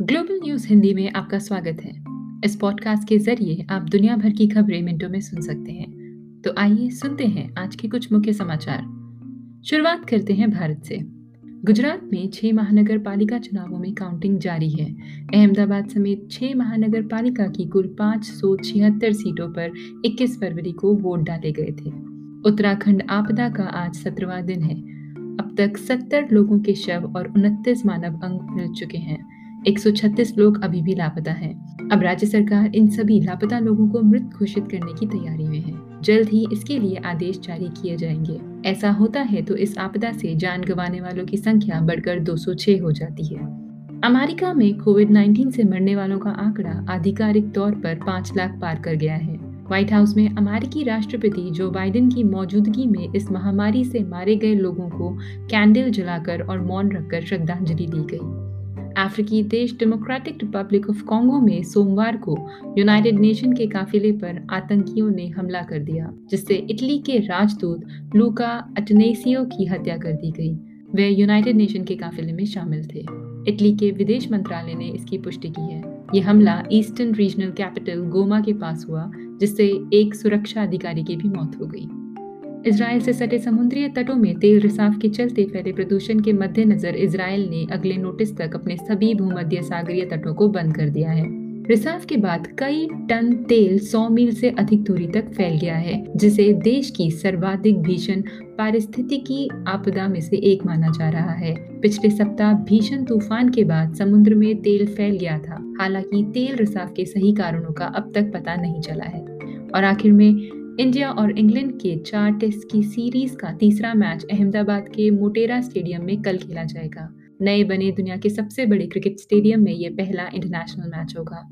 Global news Hindi में आपका स्वागत है। इस पॉडकास्ट के ज़रिए आप दुनिया भर की खबरें मिनटों में सुन सकते हैं। तो आइए सुनते हैं आज के कुछ मुख्य समाचार। शुरुआत करते हैं भारत से। गुजरात में छह महानगर पालिका चुनावों में काउंटिंग जारी है। अहमदाबाद समेत छह महानगर पालिका की कुल पाँच सीटों पर 21 फरवरी को वोट डाले गए थे। उत्तराखंड आपदा का आज सत्रवा दिन है। अब तक 70 लोगों के शव और उनतीस मानव अंग मिल चुके हैं। 136 लोग अभी भी लापता हैं। अब राज्य सरकार इन सभी लापता लोगों को मृत घोषित करने की तैयारी में है। जल्द ही इसके लिए आदेश जारी किए जाएँगे। ऐसा होता है तो इस आपदा से जान गंवाने वालों की संख्या बढ़कर 206 हो जाती है। अमेरिका में कोविड 19 से मरने वालों का आंकड़ा आधिकारिक तौर पर पाँच लाख पार कर गया है। व्हाइट हाउस में अमेरिकी राष्ट्रपति जो बाइडेन की मौजूदगी में इस महामारी से मारे गए लोगों को कैंडल जलाकर और मौन रखकर श्रद्धांजलि दी गई। अफ्रीकी देश डेमोक्रेटिक रिपब्लिक ऑफ़ कॉन्गो में सोमवार को यूनाइटेड नेशन के काफिले पर आतंकियों ने हमला कर दिया, जिससे इटली के राजदूत लूका अटनेसियो की हत्या कर दी गई। वे यूनाइटेड नेशन के काफिले में शामिल थे। इटली के विदेश मंत्रालय ने इसकी पुष्टि की है। ये हमला ईस्टर्न रीजनल कैपिटल गोमा के पास हुआ, जिससे एक सुरक्षा अधिकारी की भी मौत हो गई। इसराइल से सटे समुद्री तटों में तेल रिसाव के चलते फैले प्रदूषण के मद्देनजर इसराइल ने अगले नोटिस तक अपने सभी भूमध्य सागरीय तटों को बंद कर दिया है। रिसाव के बाद कई टन तेल 100 मील से अधिक दूरी तक फैल गया है, जिसे देश की सर्वाधिक भीषण पारिस्थितिकी आपदा में से एक माना जा रहा है। पिछले सप्ताह भीषण तूफ़ान के बाद समुद्र में तेल फैल गया था, हालाँकि तेल रिसाव के सही कारणों का अब तक पता नहीं चला है। और आखिर में इंडिया और इंग्लैंड के चार टेस्ट की सीरीज़ का तीसरा मैच अहमदाबाद के मोटेरा स्टेडियम में कल खेला जाएगा। नए बने दुनिया के सबसे बड़े क्रिकेट स्टेडियम में यह पहला इंटरनेशनल मैच होगा।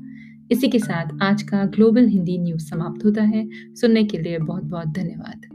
इसी के साथ आज का ग्लोबल हिंदी न्यूज़ समाप्त होता है। सुनने के लिए बहुत बहुत धन्यवाद।